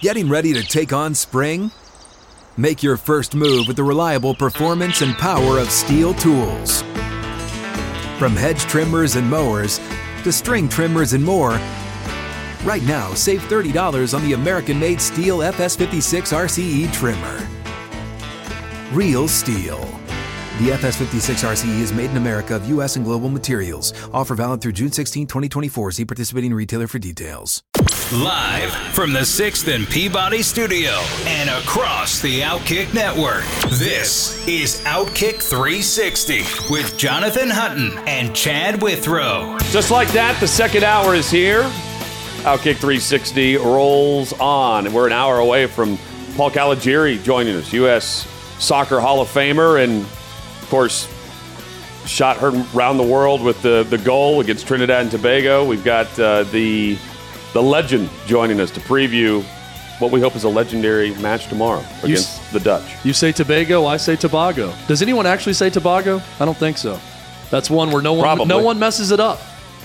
Getting ready to take on spring? Make your first move with the reliable performance and power of STIHL tools. From hedge trimmers and mowers to string trimmers and more, right now save $30 on the American made STIHL FS56 RCE trimmer. Real STIHL. The FS56 RCE E is made in America of U.S. and global materials. Offer valid through June 16, 2024. See participating retailer for details. Live from the 6th and Peabody Studio and across the Outkick Network, this is Outkick 360 with Jonathan Hutton and Chad Withrow. Just like that, the second hour is here. Outkick 360 rolls on. And we're an hour away from Paul Caligiuri joining us, U.S. Soccer Hall of Famer, and of course, shot heard around the world with the, the goal against Trinidad and Tobago. We've got uh, the the legend joining us to preview what we hope is a legendary match tomorrow against the Dutch. You say Tobago, I say Tobago. Does anyone actually say Tobago? I don't think so. That's one where no one Probably. no one messes it up.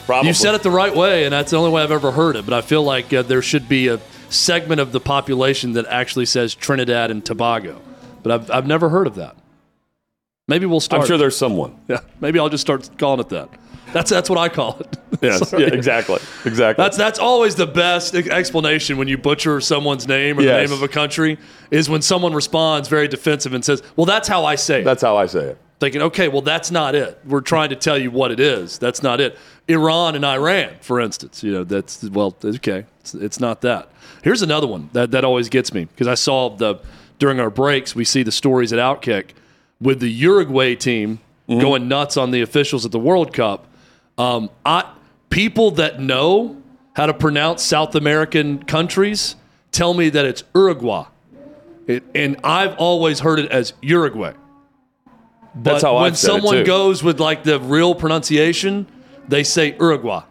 Probably. You said it the right way, and that's the only way I've ever heard it. But I feel like uh, there should be a segment of the population that actually says Trinidad and Tobago. But I've, I've never heard of that. Maybe we'll start. I'm sure there's someone. Yeah, maybe I'll just start calling it that. That's that's what I call it. Yes, Sorry. yeah, exactly. Exactly. That's that's always the best explanation when you butcher someone's name or the name of a country is when someone responds very defensive and says, "Well, that's how I say it." That's how I say it. thinking, okay, well, that's not it. We're trying to tell you what it is. That's not it. Iran and Iran, for instance, you know, that's, well, okay, it's, it's not that. Here's another one that, that always gets me because I saw the, during our breaks, we see the stories at Outkick with the Uruguay team going nuts on the officials at the World Cup. Um, I, people that know how to pronounce South American countries tell me that it's Uruguay. It, and I've always heard it as Uruguay. But That's how when I've said it, someone goes with like the real pronunciation, they say Uruguay.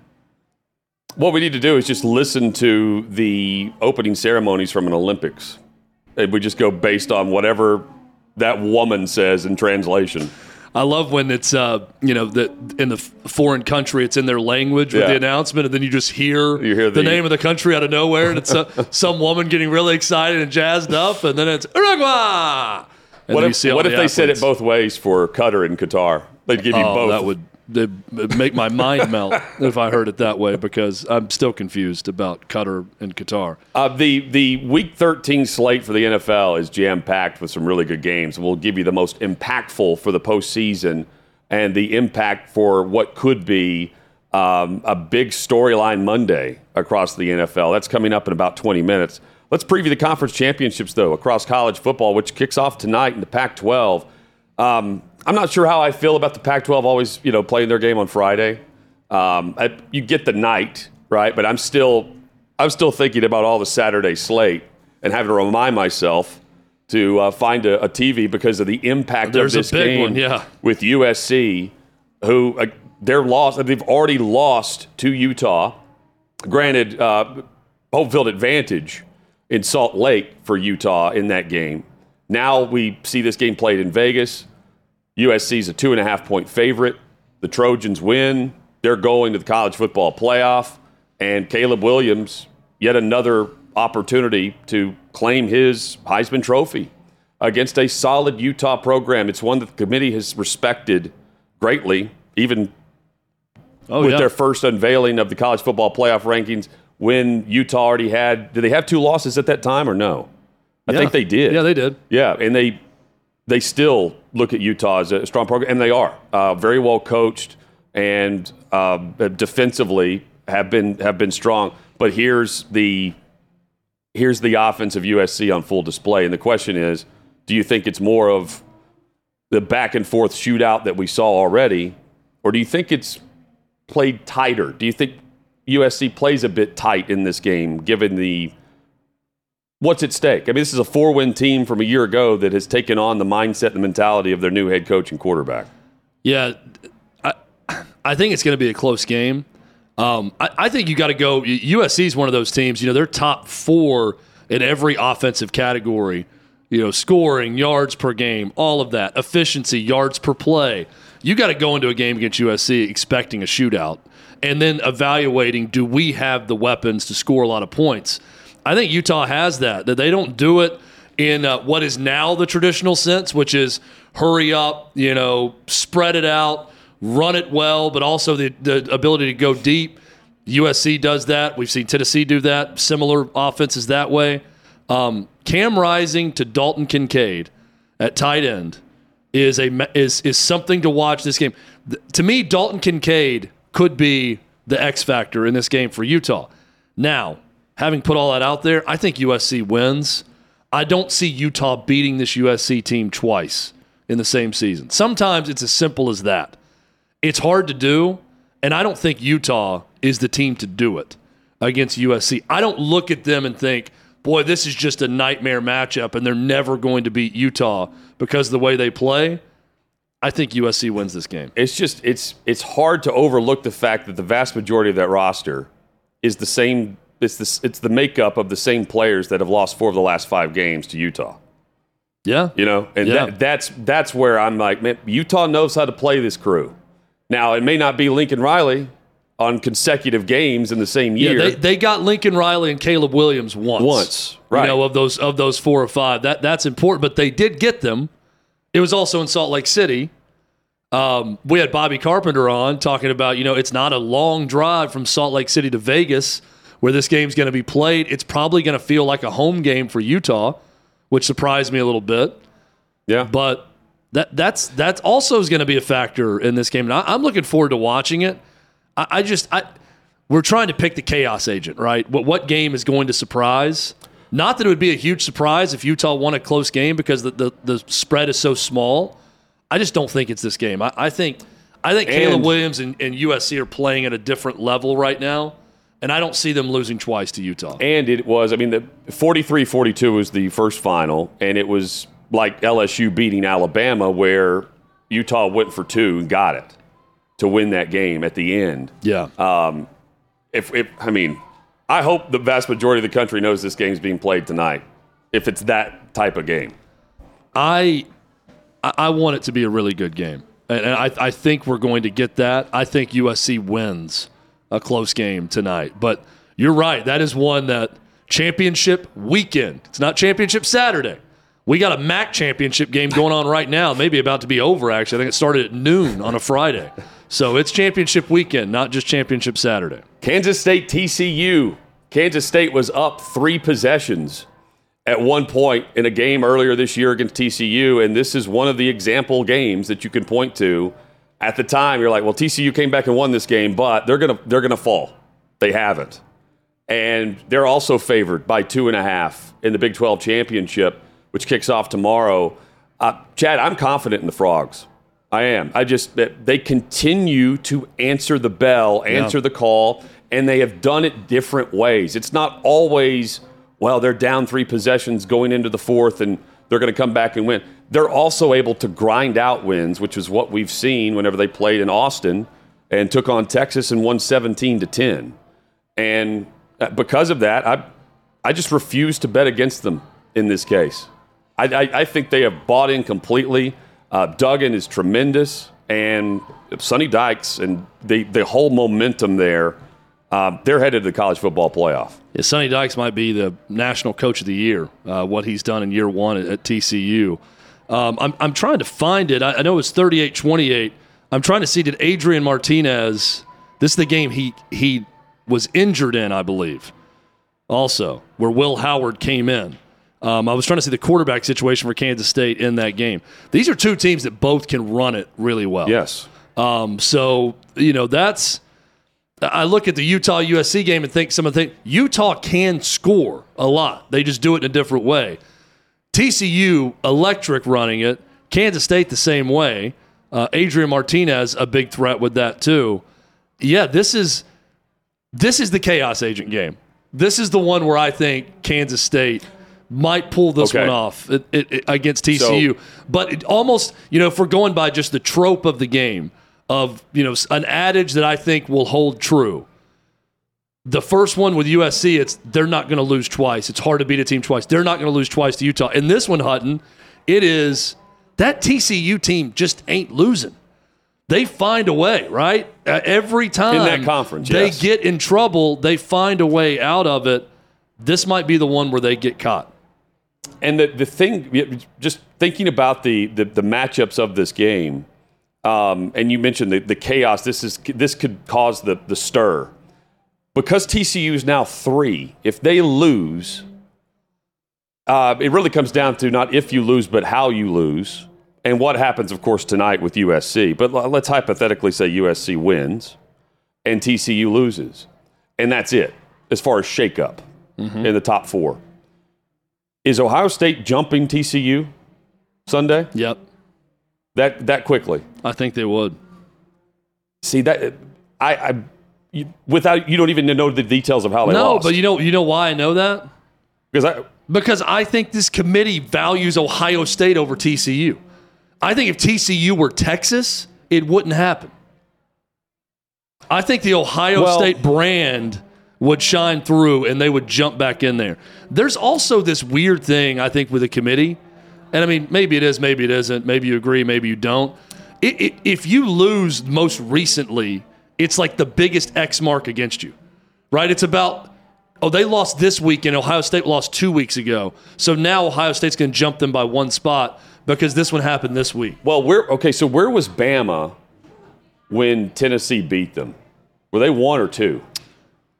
What we need to do is just listen to the opening ceremonies from an Olympics. And we just go based on whatever that woman says in translation. I love when it's uh, you know that in the foreign country, it's in their language with Yeah. the announcement, and then you just hear, You hear the, the- name of the country out of nowhere, and it's uh, some woman getting really excited and jazzed up, and then it's Uruguay. And What if, what if the they said it both ways for Qatar and Qatar? They'd give you Oh, both. that would it'd make my mind melt if I heard it that way because I'm still confused about Qatar and Qatar. Uh, the the Week 13 slate for the NFL is jam packed with some really good games. We'll give you the most impactful for the postseason and the impact for what could be um, a big storyline Monday across the NFL. That's coming up in about 20 minutes. Let's preview the conference championships though across college football, which kicks off tonight in the Pac-12. Um, I'm not sure how I feel about the Pac-12 always, you know, playing their game on Friday. Um, I, you get the night, right? But I'm still, I'm still thinking about all the Saturday slate and having to remind myself to uh, find a, a TV because of the impact There's of this game one, yeah. with USC, who uh, they're lost. They've already lost to Utah. Granted, uh, home field advantage in Salt Lake for Utah in that game. Now we see this game played in Vegas. USC's a two and a half point favorite. The Trojans win. They're going to the college football playoff. And Caleb Williams, yet another opportunity to claim his Heisman Trophy against a solid Utah program. It's one that the committee has respected greatly, even Oh with yeah, their first unveiling of the college football playoff rankings when Utah already had. Did they have two losses at that time or no? I Yeah. think they did. Yeah, they did. Yeah, and they they still look at Utah as a strong program, and they are uh, very well coached and uh, defensively have been have been strong. But here's the here's the offense of USC on full display, and the question is, do you think it's more of the back and forth shootout that we saw already, or do you think it's played tighter? Do you think USC plays a bit tight in this game, given the what's at stake? I mean, this is a four-win team from a year ago that has taken on the mindset and the mentality of their new head coach and quarterback. Yeah, I, I think it's going to be a close game. Um, I, I think you got to go. USC is one of those teams. You know, they're top four in every offensive category. You know, scoring, yards per game, all of that, efficiency, yards per play. You got to go into a game against USC expecting a shootout, and then evaluating: Do we have the weapons to score a lot of points? I think Utah has that. That they don't do it in uh, what is now the traditional sense, which is hurry up, you know, spread it out, run it well, but also the, the ability to go deep. USC does that. We've seen Tennessee do that. Similar offenses that way. Um, Cam Rising to Dalton Kincaid at tight end is a is is something to watch this game. To me, Dalton Kincaid could be the X factor in this game for Utah. Now, having put all that out there, I think USC wins. I don't see Utah beating this USC team twice in the same season. Sometimes it's as simple as that. It's hard to do, and I don't think Utah is the team to do it against USC. I don't look at them and think, boy, this is just a nightmare matchup, and they're never going to beat Utah because the way they play. I think USC wins this game. It's just it's it's hard to overlook the fact that the vast majority of that roster is the same. It's the it's the makeup of the same players that have lost four of the last five games to Utah. Yeah, You know, and Yeah. that, that's that's where I'm like, man, Utah knows how to play this crew. Now it may not be Lincoln Riley on consecutive games in the same Yeah, year. they, they got Lincoln Riley and Caleb Williams once. Once, right. You know, of those of those four or five. That that's important, but they did get them. It was also in Salt Lake City. Um, we had Bobby Carpenter on talking about, you know, it's not a long drive from Salt Lake City to Vegas where this game's going to be played. It's probably going to feel like a home game for Utah, which surprised me a little bit. yeah, But that that's that's also is going to be a factor in this game, and I, I'm looking forward to watching it. I, I just I we're trying to pick the chaos agent, right? What what game is going to surprise? Not that it would be a huge surprise if Utah won a close game because the the, the spread is so small. I just don't think it's this game. I, I think I think Caleb Williams and, and USC are playing at a different level right now, and I don't see them losing twice to Utah. and it was. I mean, the 43-42 was the first final, and it was like LSU beating Alabama, where Utah went for two and got it to win that game at the end. yeah, um, if, if I mean, I hope the vast majority of the country knows this game's being played tonight. If it's that type of game, I I want it to be a really good game, and and I I think we're going to get that. I think USC wins a close game tonight, but you're right. That is one that championship weekend. It's not championship Saturday. We got a MAC championship game going on right now, maybe about to be over. Actually, I think it started at noon on a Friday, so it's championship weekend, not just championship Saturday. Kansas State TCU. Kansas State was up three possessions at one point in a game earlier this year against TCU, and this is one of the example games that you can point to. At the time, you're like, well, TCU came back and won this game, but they're gonna they're gonna fall. They haven't, and they're also favored by two and a half in the Big 12 championship, which kicks off tomorrow. Uh, Chad, I'm confident in the Frogs. I am. I just they continue to answer the bell, answer the call, and they have done it different ways. It's not always well they're down three possessions going into the fourth and they're going to come back and win. They're also able to grind out wins, which is what we've seen whenever they played in Austin and took on Texas and won 17 to 10. And uh, because of that, I I just refuse to bet against them in this case. I, I, I think they have bought in completely. Uh, Duggan is tremendous, and Sonny Dykes and the, the whole momentum there, uh, they're headed to the college football playoff. Yeah, Sonny Dykes might be the national coach of the year. Uh, what he's done in year one at, at TCU. Um, I'm, I'm trying to find it. I, I know it's 38 28. I'm trying to see did Adrian Martinez. This is the game he he was injured in, I believe. Also, where Will Howard came in. Um, I was trying to see the quarterback situation for Kansas State in that game. These are two teams that both can run it really well. Yes. Um, so you know that's. I look at the Utah USC game and think some of the things Utah can score a lot. They just do it in a different way. TCU electric running it. Kansas State the same way. Uh, Adrian Martinez a big threat with that too. Yeah, this is this is the chaos agent game. This is the one where I think Kansas State might pull this Okay. one off it, it, it- against TCU. but it almost, you know, if we're going by just the trope of the game of, you know, an adage that I think will hold true. The first one with USC, it's they're not going to lose twice. It's hard to beat a team twice. They're not going to lose twice to Utah. And this one, Hutton, it is that TCU team just ain't losing. They find a way, right? Uh, every time in that conference, they yes. get in trouble, they find a way out of it. This might be the one where they get caught. And the, the thing, just thinking about the, the, the matchups of this game, um, and you mentioned the, the chaos, this, is, this could cause the, the stir. Because TCU is now three, if they lose, uh, it really comes down to not if you lose, but how you lose. And what happens, of course, tonight with USC. But let's hypothetically say USC wins and TCU loses. And that's it as far as shakeup mm-hmm. in the top four. Is Ohio State jumping TCU Sunday? Yep. That that quickly? I think they would. See that I, I you, without you don't even know the details of how they no, lost. but you know you know why I know that because I because I think this committee values Ohio State over TCU. I think if TCU were Texas, it wouldn't happen. I think the Ohio well, State brand would shine through and they would jump back in there. There's also this weird thing, I think, with the committee. And I mean, maybe it is, maybe it isn't. Maybe you agree, maybe you don't. It, it, if you lose most recently, it's like the biggest X mark against you, right? It's about, oh, they lost this week and Ohio State lost two weeks ago. So now Ohio State's going to jump them by one spot because this one happened this week. Well, where, okay, so where was Bama when Tennessee beat them? Were they one or two?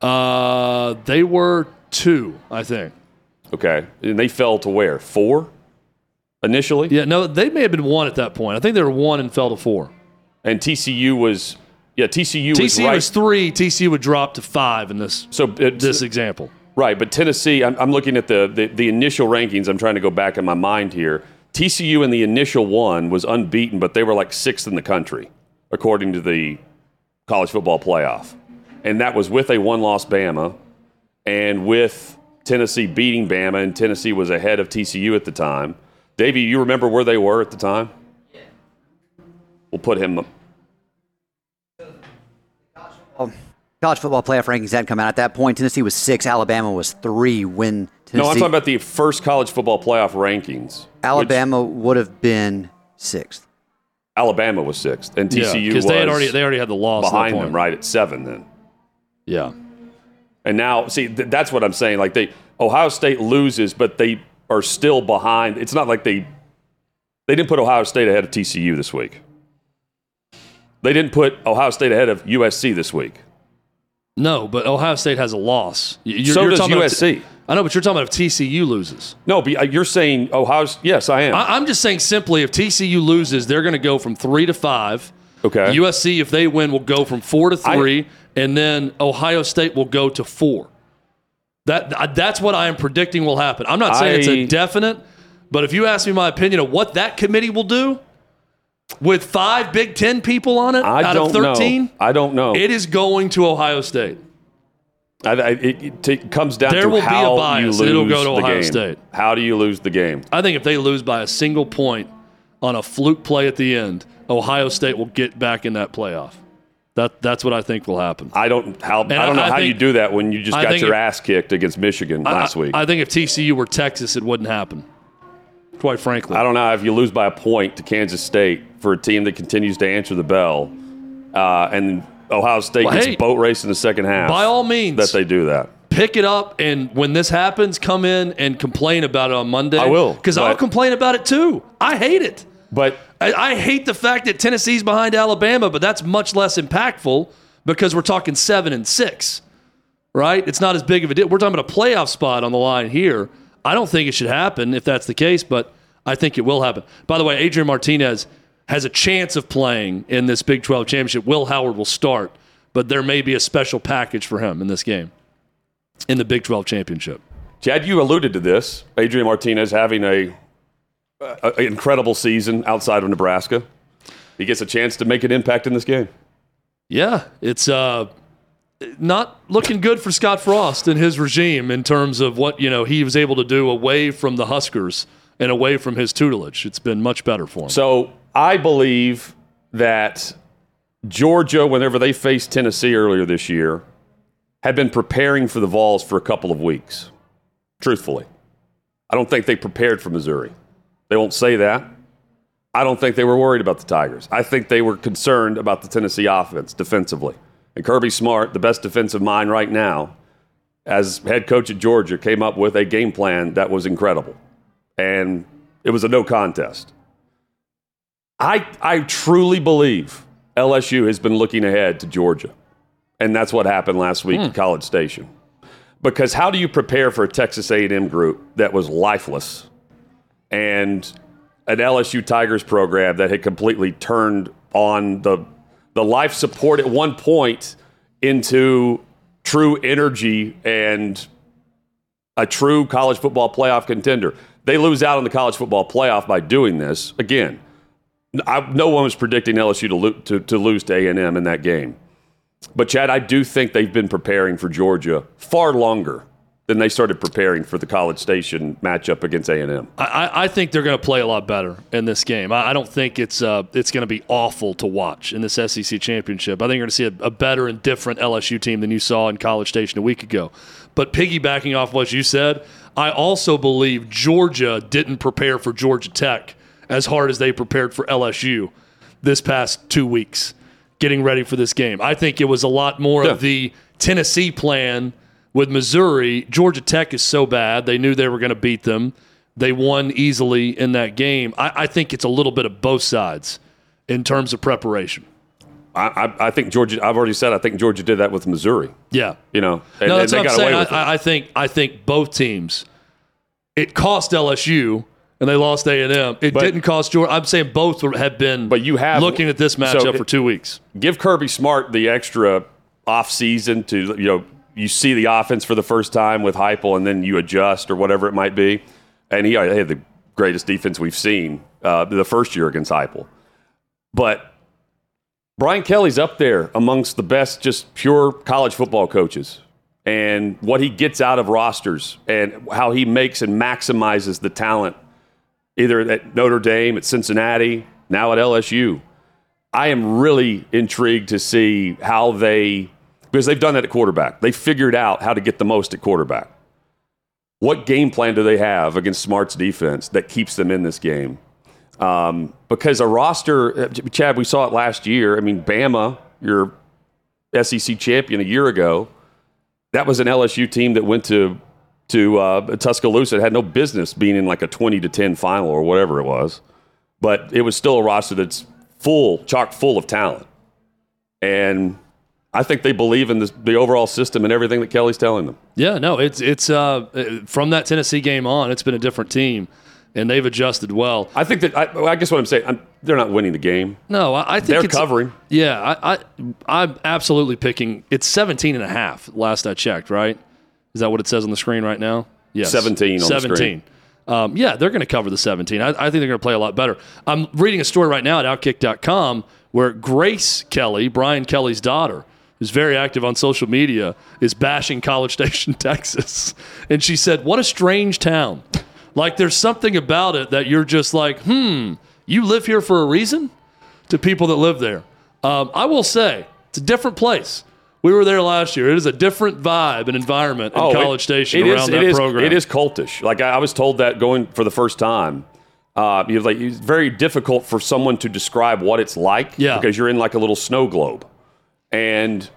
Uh, they were two, I think. Okay, and they fell to where? Four initially. Yeah, no, they may have been one at that point. I think they were one and fell to four. And TCU was, yeah, TCU, TCU was, right. was three. TCU would drop to five in this. So this example. Right, but Tennessee. I'm, I'm looking at the, the the initial rankings. I'm trying to go back in my mind here. TCU in the initial one was unbeaten, but they were like sixth in the country according to the college football playoff and that was with a one loss Bama and with Tennessee beating Bama, and Tennessee was ahead of TCU at the time. Davey, you remember where they were at the time? Yeah. We'll put him up. College football playoff rankings hadn't come out at that point. Tennessee was six, Alabama was three. When Tennessee, no, I'm talking about the first college football playoff rankings. Alabama which, would have been sixth. Alabama was sixth, and TCU yeah, because they had already they already had the loss behind them, right at seven. Then yeah. And now, see, th- that's what I'm saying. Like they, Ohio State loses, but they are still behind. It's not like they, they didn't put Ohio State ahead of TCU this week. They didn't put Ohio State ahead of USC this week. No, but Ohio State has a loss. You're, so you're does USC. I know, but you're talking about if TCU loses. No, but uh, you're saying Ohio's. Yes, I am. I, am just saying simply if TCU loses, they're going to go from three to five. Okay. USC, if they win, will go from four to three. I, and then Ohio State will go to four. That that's what I am predicting will happen. I'm not saying I, it's a definite, but if you ask me my opinion of what that committee will do with five Big Ten people on it I out of 13, know. I don't know. It is going to Ohio State. I, I, it, comes down there to will how be a bias. you lose It'll go to Ohio game. State. How do you lose the game? I think if they lose by a single point on a fluke play at the end, Ohio State will get back in that playoff. That that's what I think will happen. I don't how and I don't know I how think, you do that when you just got your if, ass kicked against Michigan last week. I think if TCU were Texas, it wouldn't happen. Quite frankly, I don't know if you lose by a point to Kansas State for a team that continues to answer the bell, uh, and Ohio State well, gets hey, boat race in the second half. By all means, that they do that. Pick it up, and when this happens, come in and complain about it on Monday. I will because I'll complain about it too. I hate it. But I, I hate the fact that Tennessee's behind Alabama, but that's much less impactful because we're talking seven and six, right? It's not as big of a deal. We're talking about a playoff spot on the line here. I don't think it should happen if that's the case, but I think it will happen. By the way, Adrian Martinez has a chance of playing in this Big 12 championship. Will Howard will start, but there may be a special package for him in this game in the Big 12 championship. Chad, you alluded to this. Adrian Martinez having a an incredible season outside of Nebraska. He gets a chance to make an impact in this game. Yeah, it's uh, not looking good for Scott Frost and his regime in terms of what you know he was able to do away from the Huskers and away from his tutelage. It's been much better for him. So I believe that Georgia, whenever they faced Tennessee earlier this year, had been preparing for the Vols for a couple of weeks. Truthfully, I don't think they prepared for Missouri. They won't say that. I don't think they were worried about the Tigers. I think they were concerned about the Tennessee offense defensively. And Kirby Smart, the best defensive mind right now, as head coach at Georgia, came up with a game plan that was incredible. And it was a no contest. I, I truly believe LSU has been looking ahead to Georgia. And that's what happened last week hmm. at College Station. Because how do you prepare for a Texas A&M group that was lifeless and an LSU Tigers program that had completely turned on the the life support at one point into true energy and a true college football playoff contender. They lose out on the college football playoff by doing this. Again, I, no one was predicting LSU to, lo- to, to lose to A&M in that game. But Chad, I do think they've been preparing for Georgia far longer than they started preparing for the College Station matchup against A&M. I, I think they're going to play a lot better in this game. I, I don't think it's uh, it's going to be awful to watch in this SEC championship. I think you're going to see a, a better and different LSU team than you saw in College Station a week ago. But piggybacking off what you said, I also believe Georgia didn't prepare for Georgia Tech as hard as they prepared for LSU this past two weeks, getting ready for this game. I think it was a lot more Yeah. of the Tennessee plan with Missouri. Georgia Tech is so bad, they knew they were going to beat them. They won easily in that game. I, I think it's a little bit of both sides in terms of preparation. I, I, I think Georgia. I've already said I think Georgia did that with Missouri. Yeah. You know, and, no, that's they what I'm saying. away I, with it. I I think I think both teams. It cost LSU and they lost A and M. It But- didn't cost Georgia. I'm saying both have been. But you have- looking at this so matchup it- for two weeks. Give Kirby Smart the extra off season to you know you see the offense for the first time with Heupel, and then you adjust or whatever it might be. And he they had the greatest defense we've seen uh, the first year against Heupel. But Brian Kelly's up there amongst the best, just pure college football coaches. And what he gets out of rosters and how he makes and maximizes the talent, either at Notre Dame, at Cincinnati, now at LSU. I am really intrigued to see how they, because they've done that at quarterback. They figured out how to get the most at quarterback. What game plan do they have against Smart's defense that keeps them in this game? Um, because a roster, uh, Chad, we saw it last year. I mean, Bama, your SEC champion a year ago, that was an LSU team that went to to uh, Tuscaloosa. It had no business being in like a twenty to ten final or whatever it was, but it was still a roster that's full, chock full of talent. And I think they believe in this, the overall system and everything that Kelly's telling them. Yeah, no, it's it's uh, from that Tennessee game on, it's been a different team, and they've adjusted well. I think that I, well, I guess what I'm saying, I'm, they're not winning the game. No, I, I think They're covering. Yeah, I, I I'm absolutely picking. It's 17 and a half. Last I checked, right? Is that what it says on the screen right now? Yes, 17 on the 17. screen. Um, yeah, they're going to cover the 17. I, I think they're going to play a lot better. I'm reading a story right now at Outkick.com where Grace Kelly, Brian Kelly's daughter, who's very active on social media, is bashing College Station, Texas, and she said, "What a strange town." Like there's something about it that you're just like, hmm, you live here for a reason? To people that live there. Um, I will say, it's a different place. We were there last year. It is a different vibe and environment in Oh, College it- Station it is- around it that is- program. It is cultish. Like I, I was told that going for the first time. Uh, you know, like it's very difficult for someone to describe what it's like Yeah. because you're in like a little snow globe, and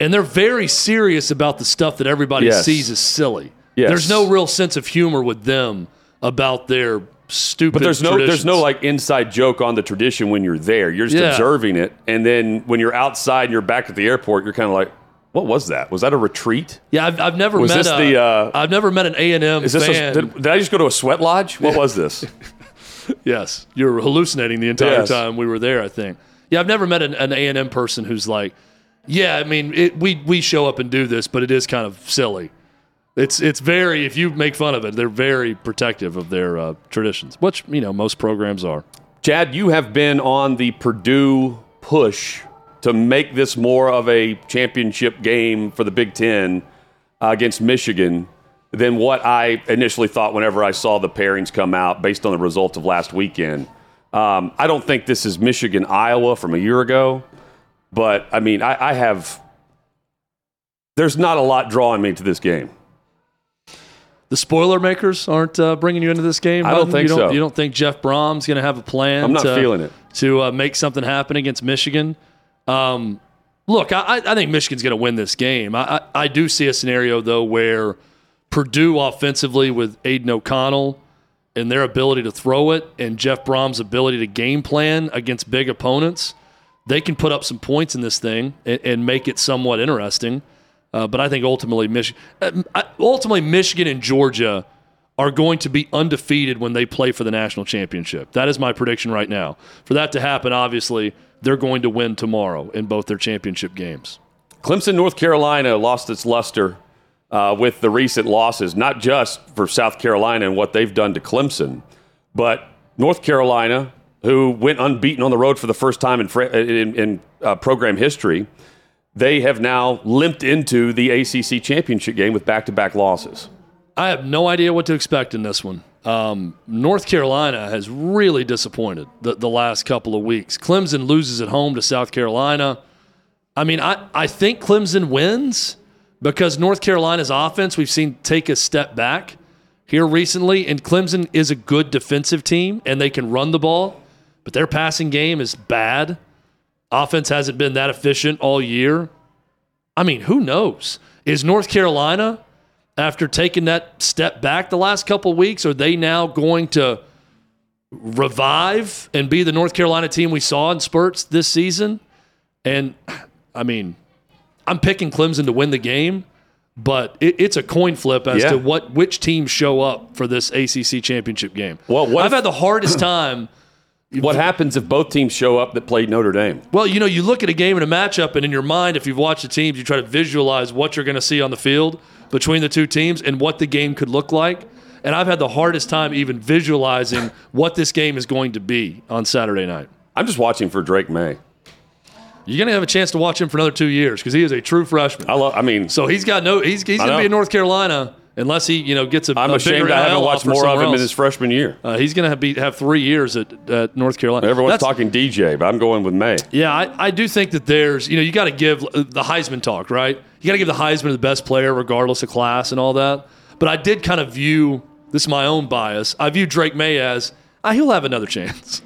And they're very serious about the stuff that everybody Yes. sees as silly. Yes. There's no real sense of humor with them about their stupid but there's no there's no like inside joke on the tradition when you're there. You're just Yeah. observing it, and then when you're outside and you're back at the airport, you're kind of like, what was that? Was that a retreat? Yeah, I've, I've never Was met this a, the, uh, I've never met an A and M Is this? A, did, did I just go to a sweat lodge? What was this? Yes, you're hallucinating the entire Yes. time we were there. I think. Yeah, I've never met an, an A&M person who's like, yeah, I mean, it, we we show up and do this, but it is kind of silly. It's it's very if you make fun of it, they're very protective of their uh, traditions, which you know most programs are. Chad, you have been on the Purdue push to make this more of a championship game for the Big Ten uh, against Michigan than what I initially thought whenever I saw the pairings come out based on the results of last weekend. Um, I don't think this is Michigan Iowa from a year ago, but I mean, I, I have. There's not a lot drawing me to this game. The spoiler makers aren't uh, bringing you into this game. I don't think you don't, so. You don't think Jeff Brohm's going to have a plan? I'm not to, feeling it. to uh, make something happen against Michigan. Um, Look, I, I think Michigan's going to win this game. I, I, I do see a scenario, though, where Purdue offensively with Aidan O'Connell and their ability to throw it and Jeff Brohm's ability to game plan against big opponents, they can put up some points in this thing and, and make it somewhat interesting. Uh, but I think ultimately, Mich- uh, ultimately, Michigan and Georgia are going to be undefeated when they play for the national championship. That is my prediction right now. For that to happen, obviously, they're going to win tomorrow in both their championship games. Clemson, North Carolina lost its luster uh, with the recent losses, not just for South Carolina and what they've done to Clemson, but North Carolina, who went unbeaten on the road for the first time in, in, in uh, program history, they have now limped into the ACC championship game with back to back losses. I have no idea what to expect in this one. Um, North Carolina has really disappointed the, the last couple of weeks. Clemson loses at home to South Carolina. I mean, I, I think Clemson wins because North Carolina's offense we've seen take a step back here recently, and Clemson is a good defensive team and they can run the ball, but their passing game is bad. Offense hasn't been that efficient all year. I mean, who knows? Is North Carolina after taking that step back the last couple weeks? Are they now going to revive and be the North Carolina team we saw in spurts this season? And I mean, I'm picking Clemson to win the game, but it, it's a coin flip as Yeah. to what which teams show up for this ACC championship game. Well, what I've if- had the hardest time. What happens if both teams show up that played Notre Dame? Well, you know, you look at a game and a matchup, and in your mind, if you've watched the teams, you try to visualize what you're going to see on the field between the two teams and what the game could look like. And I've had the hardest time even visualizing what this game is going to be on Saturday night. I'm just watching for Drake Maye. You're going to have a chance to watch him for another two years because he is a true freshman. I love. I mean, So he's got no. He's, he's going to be in North Carolina unless he you know gets a. I'm a ashamed I haven't watched more of him in his freshman year. Uh, he's going to have, be, have three years at, at North Carolina. Everyone's That's- talking DJ, but I'm going with Maye. Yeah, I, I do think that there's, you know, you got to give the Heisman talk, right? You got to give the Heisman to the best player, regardless of class and all that. But I did kind of view this is my own bias. I view Drake Maye as ah, he'll have another chance.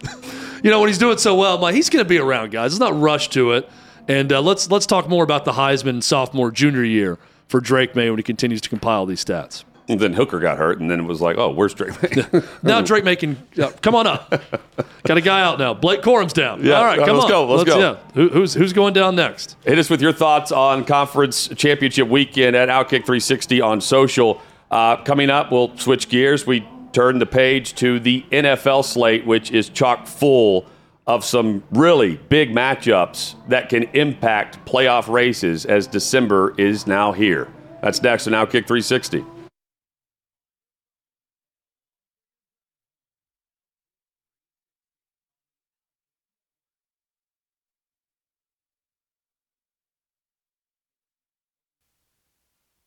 you know, when he's doing so well, I'm like, he's going to be around, guys. Let's not rush to it. And uh, let's let's talk more about the Heisman sophomore junior year for Drake Maye when he continues to compile these stats. And then Hooker got hurt, and then it was like, oh, where's Drake Maye? Now Drake Maye can uh, come on up. Got a guy out now. Blake Corum's down. Yeah, All right, come let's on. go, let's go. Yeah. Who, who's who's going down next? Hit us with your thoughts on conference championship weekend at Outkick 360 on social. Uh, coming up, we'll switch gears. We turn the page to the NFL slate, which is chock full of some really big matchups that can impact playoff races as December is now here. That's next on Outkick 360.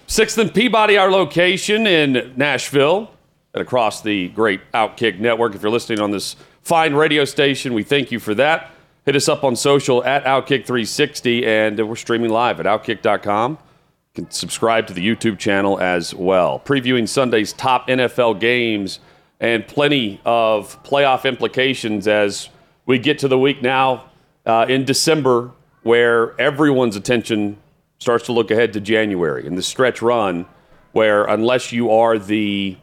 Sixth and Peabody, our location in Nashville, and across the great Outkick network. If you're listening on this fine radio station, we thank you for that. Hit us up on social at Outkick360, and we're streaming live at Outkick.com. You can subscribe to the YouTube channel as well. Previewing Sunday's top NFL games and plenty of playoff implications as we get to the week now uh, in December where everyone's attention starts to look ahead to January and the stretch run where unless you are the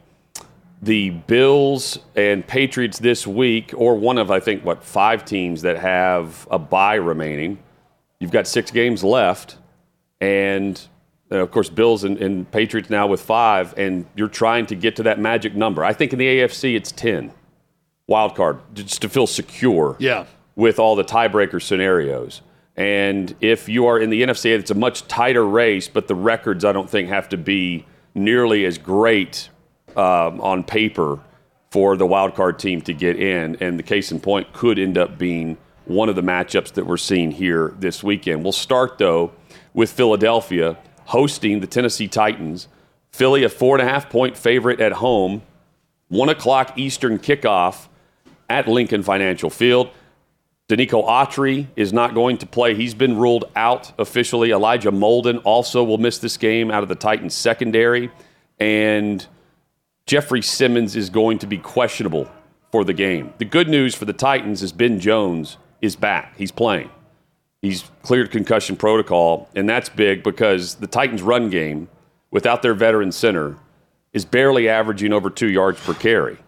the Bills and Patriots this week, or one of I think what five teams that have a bye remaining, you've got six games left, and uh, of course Bills and, and Patriots now with five, and you're trying to get to that magic number. I think in the AFC it's ten wild card just to feel secure Yeah. with all the tiebreaker scenarios. And if you are in the NFC, it's a much tighter race, but the records I don't think have to be nearly as great um, on paper for the wild card team to get in. And the case in point could end up being one of the matchups that we're seeing here this weekend. We'll start though with Philadelphia hosting the Tennessee Titans. Philly, a four and a half point favorite at home, one o'clock Eastern kickoff at Lincoln Financial Field. Denico Autry is not going to play. He's been ruled out officially. Elijah Molden also will miss this game out of the Titans secondary. And Jeffrey Simmons is going to be questionable for the game. The good news for the Titans is Ben Jones is back. He's playing. He's cleared concussion protocol, and that's big because the Titans' run game, without their veteran center, is barely averaging over two yards per carry.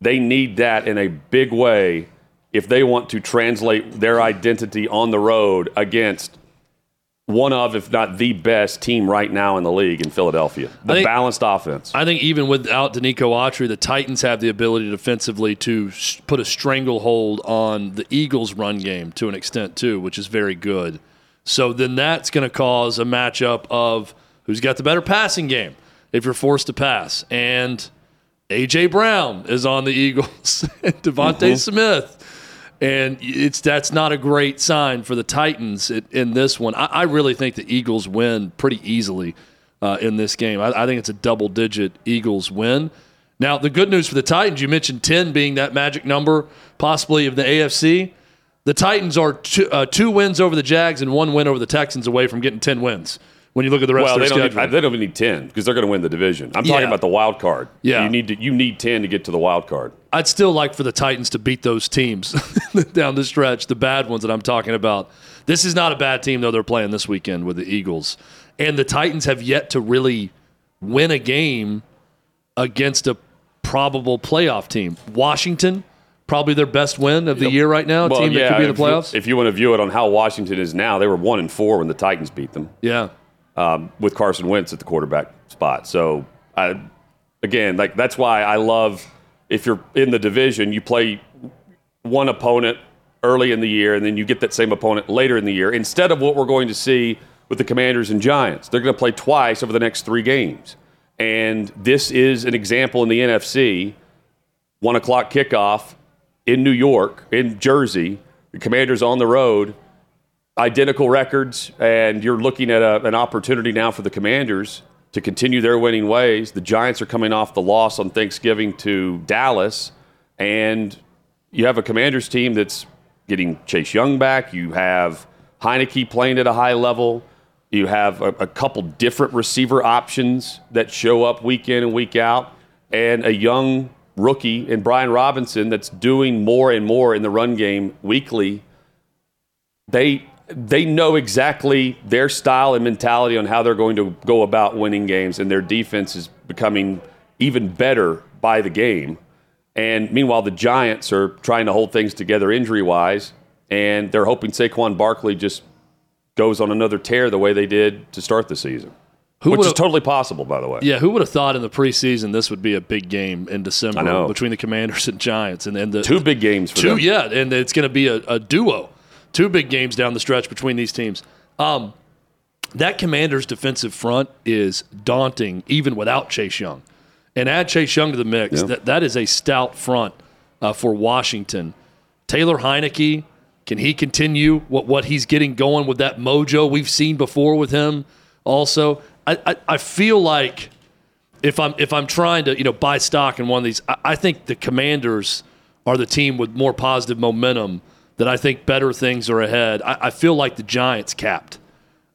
They need that in a big way if they want to translate their identity on the road against one of, if not the best team right now in the league in Philadelphia. The think- balanced offense. I think even without Denico Autry, the Titans have the ability defensively to put a stranglehold on the Eagles' run game to an extent too, which is very good. So then that's going to cause a matchup of who's got the better passing game if you're forced to pass. And AJ Brown is on the Eagles, and DeVonta mm-hmm. Smith. And it's that's not a great sign for the Titans in, this one. I, I really think the Eagles win pretty easily uh, in this game. I, I think it's a double digit Eagles win. Now, the good news for the Titans, you mentioned 10 being that magic number, possibly of the AFC. The Titans are two, uh, two wins over the Jags and one win over the Texans away from getting 10 wins when you look at the rest Well, of they don't, schedule. need, they don't even need 10 because they're going to win the division. I'm talking Yeah. about the wild card. Yeah. You need, to, you need 10 to get to the wild card. I'd still like for the Titans to beat those teams down the stretch, the bad ones that I'm talking about. This is not a bad team, though, they're playing this weekend with the Eagles. And the Titans have yet to really win a game against a probable playoff team. Washington, probably their best win of the year right now, a team that could be in the if you- playoffs. If you want to view it on how Washington is now, they were one and four when the Titans beat them yeah. Um, with Carson Wentz at the quarterback spot. So, I, again, like that's why I love if you're in the division, you play one opponent early in the year, and then you get that same opponent later in the year. Instead of what we're going to see with the Commanders and Giants, they're going to play twice over the next three games. And this is an example in the NFC. One o'clock kickoff in New York, in Jersey. The Commanders on the road identical records, and you're looking at a, an opportunity now for the Commanders to continue their winning ways. The Giants are coming off the loss on Thanksgiving to Dallas, and you have a Commanders team that's getting Chase Young back. You have Heinicke playing at a high level. You have a, a couple different receiver options that show up week in and week out, and a young rookie in Brian Robinson that's doing more and more in the run game weekly they they know exactly their style and mentality on how they're going to go about winning games, and their defense is becoming even better by the game. And meanwhile, the Giants are trying to hold things together injury wise, and they're hoping Saquon Barkley just goes on another tear the way they did to start the season, Who which is totally possible, by the way. Yeah, who would have thought in the preseason this would be a big game in December between the Commanders and Giants and, the Two big games for Two, them. yeah, and it's going to be a, a duo. Two big games down the stretch between these teams. Um, that Commanders' defensive front is daunting, even without Chase Young. And add Chase Young to the mix. Yeah. That, that is a stout front uh, for Washington. Taylor Heinicke, can he continue what, what he's getting going with that mojo we've seen before with him? Also, I, I, I feel like if I'm if I'm trying to you know buy stock in one of these, I, I think the Commanders are the team with more positive momentum. That I think better things are ahead. I, I feel like the Giants capped.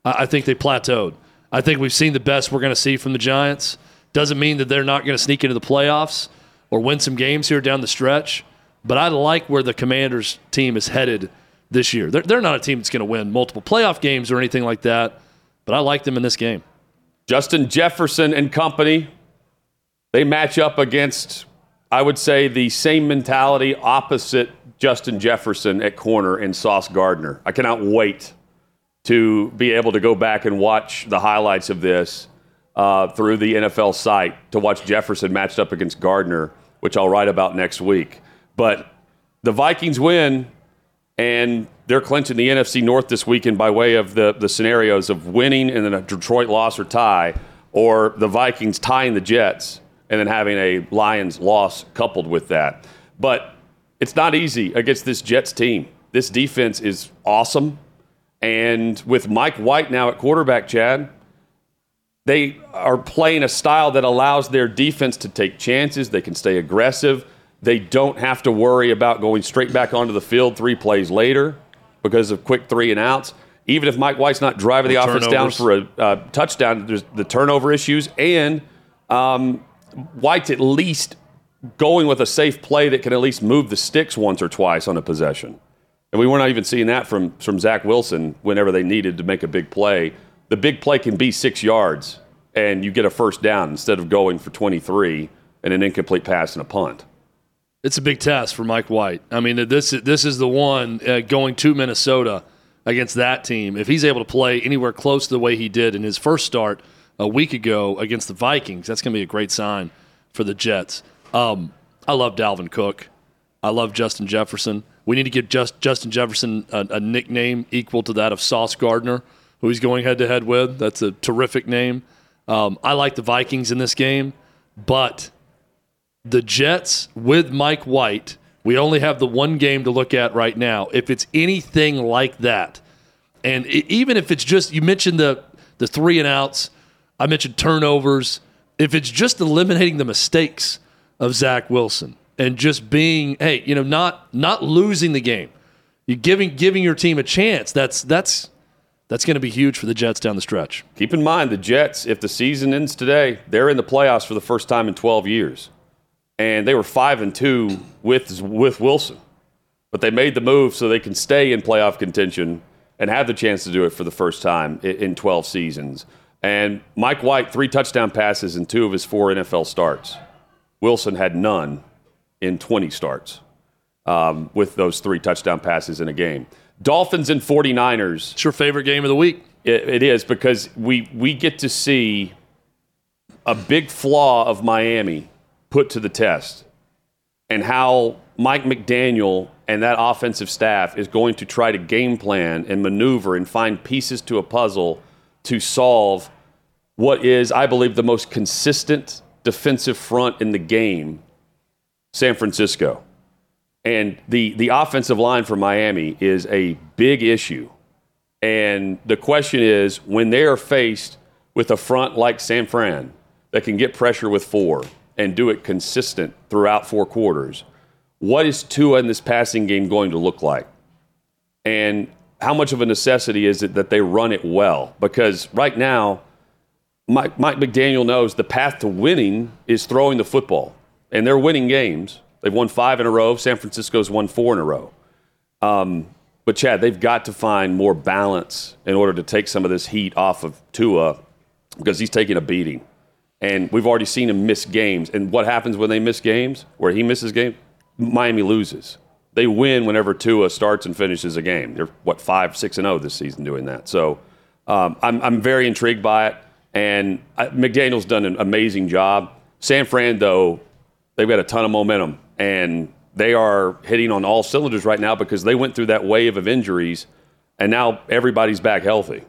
I, I think they plateaued. I think we've seen the best we're going to see from the Giants. Doesn't mean that they're not going to sneak into the playoffs or win some games here down the stretch. But I like where the Commanders team is headed this year. They're, they're not a team that's going to win multiple playoff games or anything like that. But I like them in this game. Justin Jefferson and company, they match up against, I would say, the same mentality opposite Justin Jefferson at corner and Sauce Gardner. I cannot wait to be able to go back and watch the highlights of this uh, through the NFL site to watch Jefferson matched up against Gardner, which I'll write about next week. But the Vikings win, and they're clinching the NFC North this weekend by way of the, the scenarios of winning and then a Detroit loss or tie, or the Vikings tying the Jets and then having a Lions loss coupled with that. But it's not easy against this Jets team. This defense is awesome. And with Mike White now at quarterback, Chad, they are playing a style that allows their defense to take chances. They can stay aggressive. They don't have to worry about going straight back onto the field three plays later because of quick three and outs. Even if Mike White's not driving the Or offense down for a uh, touchdown, there's the turnover issues, and um, White's at least going with a safe play that can at least move the sticks once or twice on a possession. And we were not even seeing that from, from Zach Wilson whenever they needed to make a big play. The big play can be six yards, and you get a first down instead of going for 23 and an incomplete pass and a punt. It's a big test for Mike White. I mean, this this is the one uh, going to Minnesota against that team. If he's able to play anywhere close to the way he did in his first start a week ago against the Vikings, that's going to be a great sign for the Jets. Um, I love Dalvin Cook. I love Justin Jefferson. We need to give just Justin Jefferson a, a nickname equal to that of Sauce Gardner, who he's going head to head with. That's a terrific name. Um, I like the Vikings in this game, but the Jets with Mike White, we only have the one game to look at right now. If it's anything like that, and it, even if it's just you mentioned the the three and outs, I mentioned turnovers. If it's just eliminating the mistakes of Zach Wilson and just being, hey, you know, not not losing the game, you giving giving your team a chance. That's that's that's going to be huge for the Jets down the stretch. Keep in mind the Jets, if the season ends today, they're in the playoffs for the first time in 12 years and they were five and two with with Wilson, but they made the move so they can stay in playoff contention and have the chance to do it for the first time in 12 seasons. And Mike White, three touchdown passes in two of his four NFL starts. Wilson had none in 20 starts um, with those three touchdown passes in a game. Dolphins and 49ers. It's your favorite game of the week. it, it is because we, we get to see a big flaw of Miami put to the test and how Mike McDaniel and that offensive staff is going to try to game plan and maneuver and find pieces to a puzzle to solve what is, I believe, the most consistent defensive front in the game, San Francisco. And the, the offensive line for Miami is a big issue. And the question is when they are faced with a front like San Fran that can get pressure with four, and do it consistent throughout four quarters, what is Tua in this passing game going to look like? And how much of a necessity is it that they run it well? Because right now, Mike, Mike McDaniel knows the path to winning is throwing the football, and they're winning games. They've won five in a row. San Francisco's won four in a row. Um, but Chad, they've got to find more balance in order to take some of this heat off of Tua because he's taking a beating. And we've already seen him miss games. And what happens when they miss games, where he misses games? Miami loses. They win whenever Tua starts and finishes a game. They're, what, 5, 6 and 0 this season doing that. So um, I'm, I'm very intrigued by it. And I, McDaniel's done an amazing job. San Fran, though, they've got a ton of momentum. And they are hitting on all cylinders right now because they went through that wave of injuries. And now everybody's back healthy.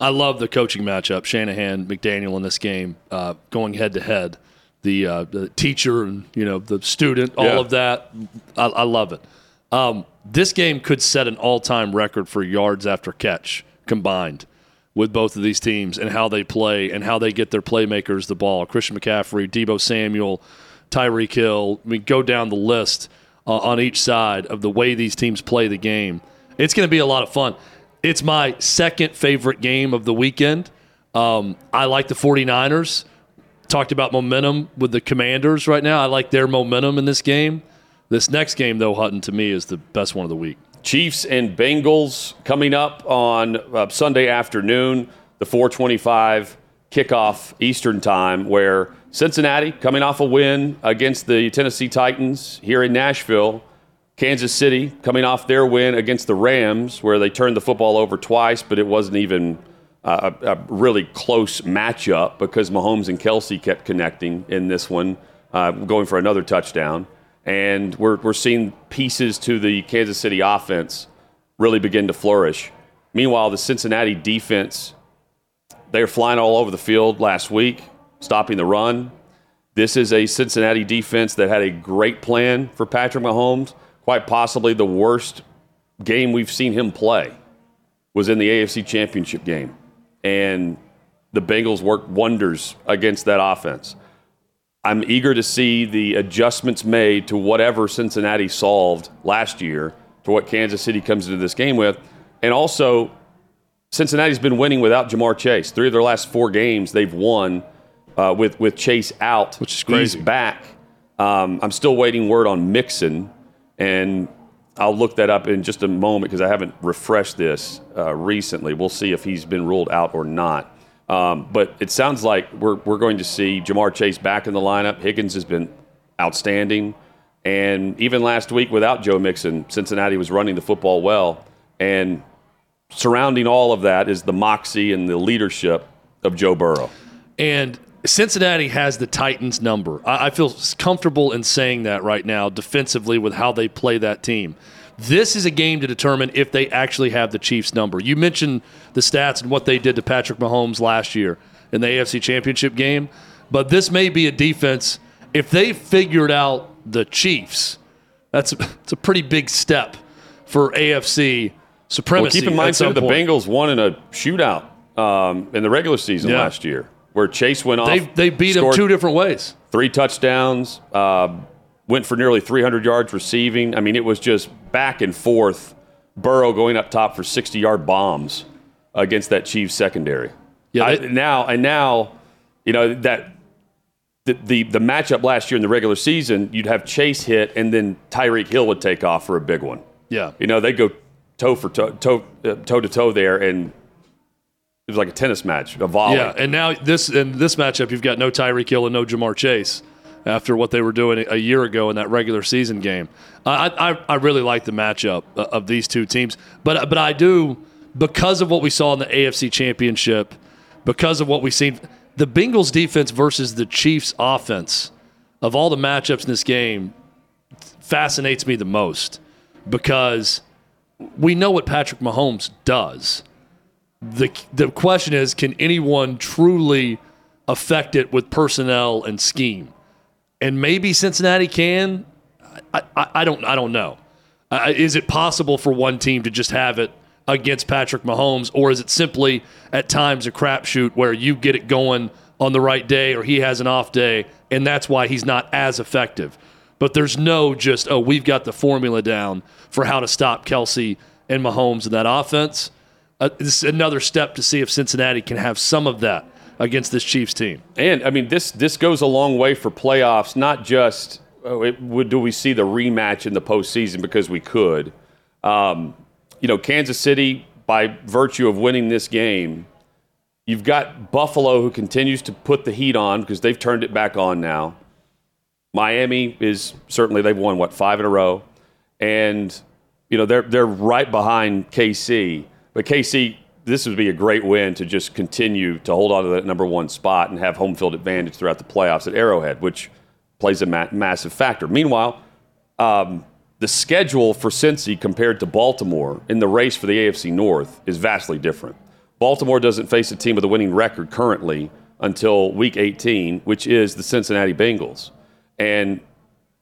I love the coaching matchup. Shanahan, McDaniel in this game, uh, going head to head. The, uh, the teacher and you know the student, all Yeah. of that. I, I love it. Um, this game could set an all-time record for yards after catch combined with both of these teams and how they play and how they get their playmakers the ball. Christian McCaffrey, Debo Samuel, Tyreek Hill. I mean, go down the list uh, on each side of the way these teams play the game. It's going to be a lot of fun. It's my second favorite game of the weekend. Um, I like the 49ers. Talked about momentum with the Commanders right now. I like their momentum in this game. This next game, though, Hutton, to me, is the best one of the week. Chiefs and Bengals coming up on uh, Sunday afternoon, the 425 kickoff Eastern time, where Cincinnati coming off a win against the Tennessee Titans here in Nashville. Kansas City coming off their win against the Rams, where they turned the football over twice, but it wasn't even uh, a, a really close matchup because Mahomes and Kelsey kept connecting in this one, uh, going for another touchdown. And we're, we're seeing pieces to the Kansas City offense really begin to flourish. Meanwhile, the Cincinnati defense, they were flying all over the field last week, stopping the run. This is a Cincinnati defense that had a great plan for Patrick Mahomes. Quite possibly the worst game we've seen him play was in the AFC Championship game. And the Bengals worked wonders against that offense. I'm eager to see the adjustments made to whatever Cincinnati solved last year to what Kansas City comes into this game with. And also, Cincinnati's been winning without Ja'Marr Chase. Three of their last four games they've won uh, with, with Chase out. Which is crazy. He's back. Um, I'm still waiting word on Mixon. And I'll look that up in just a moment because I haven't refreshed this uh, recently. We'll see if he's been ruled out or not. Um, but it sounds like we're, we're going to see Ja'Marr Chase back in the lineup. Higgins has been outstanding. And even last week, without Joe Mixon, Cincinnati was running the football well. And surrounding all of that is the moxie and the leadership of Joe Burrow. And Cincinnati has the Titans number. I, I feel comfortable in saying that right now defensively with how they play that team. This is a game to determine if they actually have the Chiefs number. You mentioned the stats and what they did to Patrick Mahomes last year in the AFC Championship game, but this may be a defense. If they figured out the Chiefs, that's it's a pretty big step for AFC Well, supremacy. keep in mind, too, the point. Bengals won in a shootout um, in the regular season Yeah. last year where Chase went off. They, they beat them two different ways. three touchdowns, uh, went for nearly 300 yards receiving. I mean, it was just back and forth. Burrow going up top for 60 yard bombs against that Chiefs secondary. Yeah, I- now and now, you know that the, the the matchup last year in the regular season, you'd have Chase hit, and then Tyreek Hill would take off for a big one. Yeah. You know, they go toe for toe, toe, uh, toe to toe there, and it was like a tennis match, a volley. Yeah, and now this in this matchup, you've got no Tyreek Hill and no Ja'Marr Chase after what they were doing a year ago in that regular season game. I I, I really like the matchup uh, of these two teams, but but I do because of what we saw in the AFC Championship, because of what we've seen, the Bengals defense versus the Chiefs offense of all the matchups in this game fascinates me the most because we know what Patrick Mahomes does the the question is, can anyone truly affect it with personnel and scheme? And maybe Cincinnati can. I, I, I don't I don't know. Uh, is it possible for one team to just have it against Patrick Mahomes, or is it simply at times a crapshoot where you get it going on the right day, or he has an off day, and that's why he's not as effective? But there's no just oh we've got the formula down for how to stop Kelsey and Mahomes in that offense uh, another step to see if Cincinnati can have some of that against this Chiefs team. And I mean, this this goes a long way for playoffs. Not just oh, it, would, do we see the rematch in the postseason because we could. Um, you know, Kansas City, by virtue of winning this game, you've got Buffalo who continues to put the heat on because they've turned it back on now. Miami is certainly they've won what five in a row, and you know they're they're right behind KC. But KC, this would be a great win to just continue to hold on to that number one spot and have home field advantage throughout the playoffs at Arrowhead, which plays a ma- massive factor. Meanwhile, um, the schedule for Cincy compared to Baltimore in the race for the AFC North is vastly different. Baltimore doesn't face a team with a winning record currently until Week 18, which is the Cincinnati Bengals, and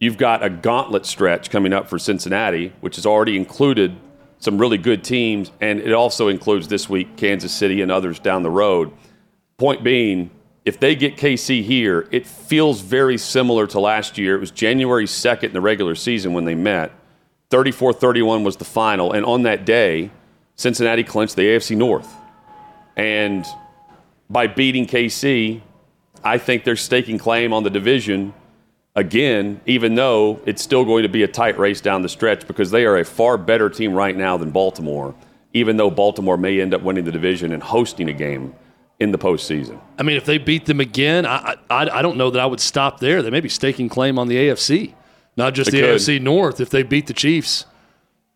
you've got a gauntlet stretch coming up for Cincinnati, which has already included some really good teams, and it also includes this week Kansas City and others down the road. Point being, if they get KC here, it feels very similar to last year. It was January 2nd in the regular season when they met. 34 31 was the final, and on that day, Cincinnati clinched the AFC North. And by beating KC, I think they're staking claim on the division again, even though it's still going to be a tight race down the stretch because they are a far better team right now than Baltimore, even though Baltimore may end up winning the division and hosting a game in the postseason. I mean, if they beat them again, I I, I don't know that I would stop there. They may be staking claim on the AFC, not just They the could. AFC North. If they beat the Chiefs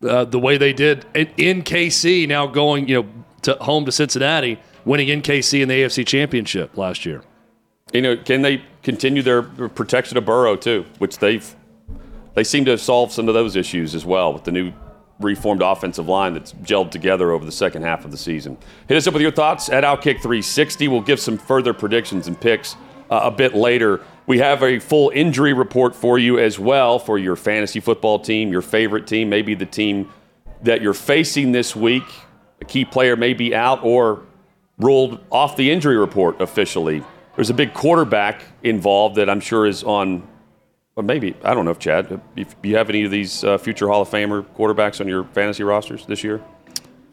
uh, the way they did in, in KC, now going you know to home to Cincinnati, winning in KC in the AFC Championship last year. You know, can they continue their protection of Burrow too, which they've they seem to have solved some of those issues as well with the new reformed offensive line that's gelled together over the second half of the season. Hit us up with your thoughts at Outkick 360. We'll give some further predictions and picks uh, a bit later. We have a full injury report for you as well for your fantasy football team, your favorite team, maybe the team that you're facing this week. A key player may be out or ruled off the injury report officially. There's a big quarterback involved that I'm sure is on, well, maybe, I don't know if Chad, if you have any of these uh, future Hall of Famer quarterbacks on your fantasy rosters this year?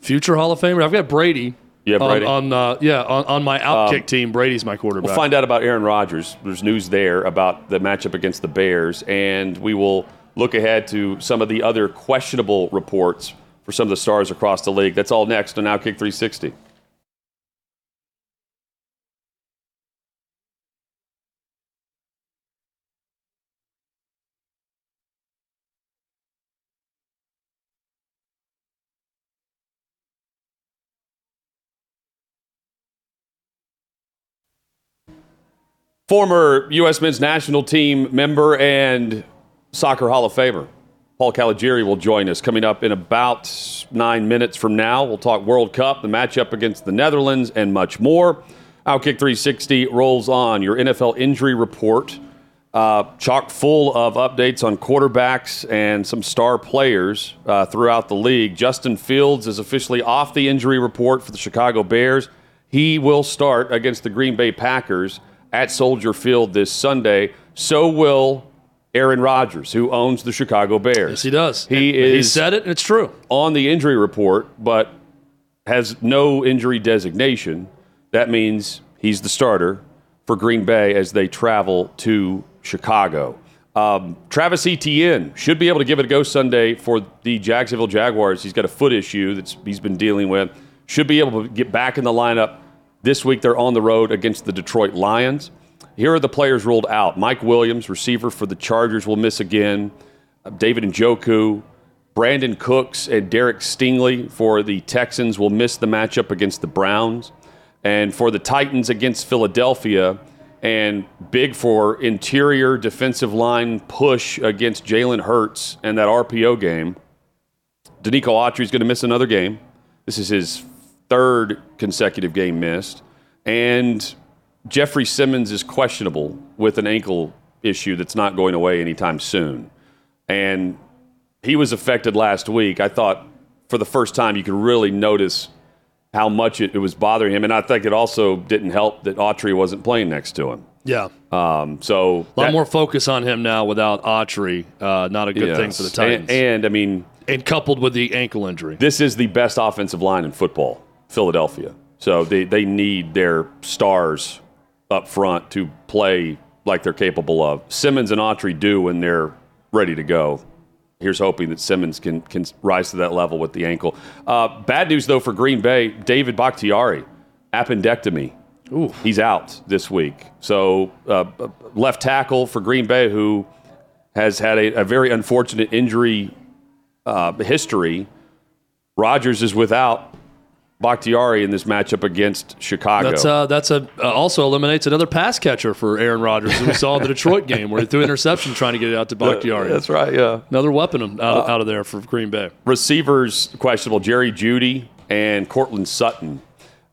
Future Hall of Famer. I've got Brady. You have Brady? on, on uh, yeah on, on my outkick team. Brady's my quarterback. We'll find out about Aaron Rodgers. There's news there about the matchup against the Bears, and we will look ahead to some of the other questionable reports for some of the stars across the league. That's all next on Outkick 360. Former U.S. men's national team member and Soccer Hall of Famer Paul Caligiuri will join us coming up in about nine minutes from now. We'll talk World Cup, the matchup against the Netherlands, and much more. Outkick 360 rolls on. Your NFL injury report, uh, chock full of updates on quarterbacks and some star players uh, throughout the league. Justin Fields is officially off the injury report for the Chicago Bears. He will start against the Green Bay Packers at Soldier Field this Sunday. So will Aaron Rodgers, who owns the Chicago Bears. Yes, he does. He And is He said it, and it's true. on the injury report, but has no injury designation. That means he's the starter for Green Bay as they travel to Chicago. Um, Travis Etienne should be able to give it a go Sunday for the Jacksonville Jaguars. He's got a foot issue that he's been dealing with. Should be able to get back in the lineup this week. They're on the road against the Detroit Lions. Here are the players ruled out. Mike Williams, receiver for the Chargers, will miss again. Uh, David Njoku, Brandin Cooks, and Derek Stingley for the Texans will miss the matchup against the Browns. And for the Titans against Philadelphia, and big for interior defensive line push against Jalen Hurts and that RPO game. Denico Autry is going to miss another game. This is his third consecutive game missed. And Jeffrey Simmons is questionable with an ankle issue that's not going away anytime soon. And he was affected last week. I thought for the first time you could really notice how much it, it was bothering him. And I think it also didn't help that Autry wasn't playing next to him. Yeah. Um, so A lot that- more focus on him now without Autry. Uh, not a good thing for the Titans. And, and I mean, and coupled with the ankle injury. this is the best offensive line in football, Philadelphia. So they, they need their stars up front to play like they're capable of. Simmons and Autry do when they're ready to go. Here's hoping that Simmons can can rise to that level with the ankle. Uh, bad news though for Green Bay, David Bakhtiari, appendectomy. Ooh. He's out this week. So uh, left tackle for Green Bay, who has had a, a very unfortunate injury uh, history. Rodgers is without Bakhtiari in this matchup against Chicago. That's uh, that's a uh, also eliminates another pass catcher for Aaron Rodgers. we saw in the Detroit game where he threw interception trying to get it out to Bakhtiari. That's right. Yeah. Another weapon out, out of there for Green Bay. Receivers questionable. Jerry Jeudy and Courtland Sutton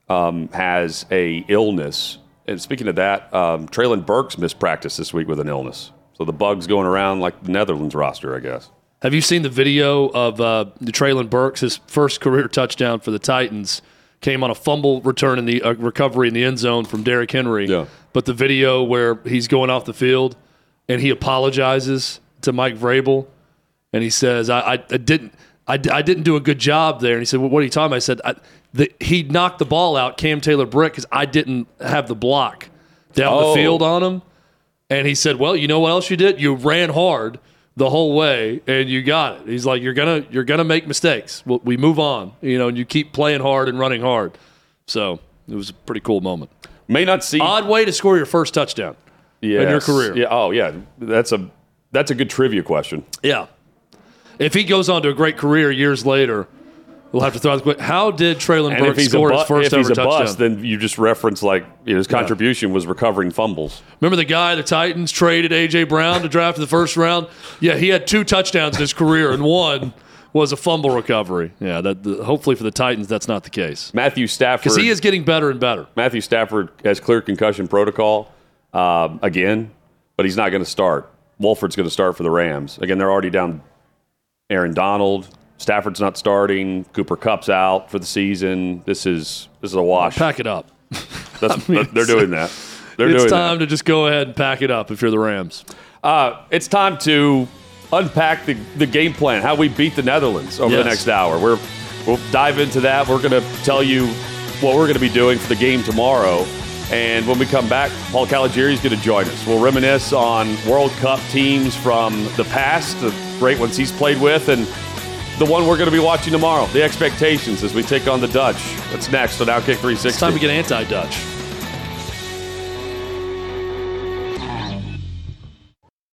um, has a illness. And speaking of that, um, Treylon Burks missed practice this week with an illness. So the bug's going around like the Netherlands roster, I guess. Have you seen the video of uh, Treylon Burks? His first career touchdown for the Titans came on a fumble return in the uh, recovery in the end zone from Derrick Henry. Yeah. But the video where he's going off the field and he apologizes to Mike Vrabel and he says, "I, I, I didn't." I, I didn't do a good job there. And he said, well, What are you talking about? I said, I, the, He knocked the ball out, Cam Taylor-Britt, because I didn't have the block down Oh. the field on him. And he said, "Well, you know what else you did? You ran hard the whole way, and you got it." He's like, "You're gonna you're gonna make mistakes. We move on, you know, and you keep playing hard and running hard." So it was a pretty cool moment. May not see Odd way to score your first touchdown in your career. Yeah. Oh, yeah. That's a that's a good trivia question. Yeah. If he goes on to a great career years later, we'll have to throw out the question: How did Treylon Burks score his bu- first if ever he's a touchdown? bust, then you just reference like you know, his contribution was recovering fumbles. Remember the guy the Titans traded AJ Brown to draft in the first round? Yeah, he had two touchdowns in his career, and one was a fumble recovery. Yeah, that the, hopefully for the Titans that's not the case Matthew Stafford. because he is getting better and better. Matthew Stafford has clear concussion protocol um, again, but he's not going to start. Wolford's going to start for the Rams. Again, they're already down Aaron Donald. Stafford's not starting. Cooper Kupp's out for the season. This is this is a wash. Pack it up. That's, they're doing that. They're it's doing time that. to just go ahead and pack it up if you're the Rams. Uh, it's time to unpack the, the game plan, how we beat the Netherlands over Yes. the next hour. We're, we'll dive into that. We're going to tell you what we're going to be doing for the game tomorrow. And when we come back, Paul Caligiuri is going to join us. We'll reminisce on World Cup teams from the past, the great ones he's played with, and the one we're going to be watching tomorrow. The expectations as we take on the Dutch. That's next on Outkick 360. It's time to get anti-Dutch.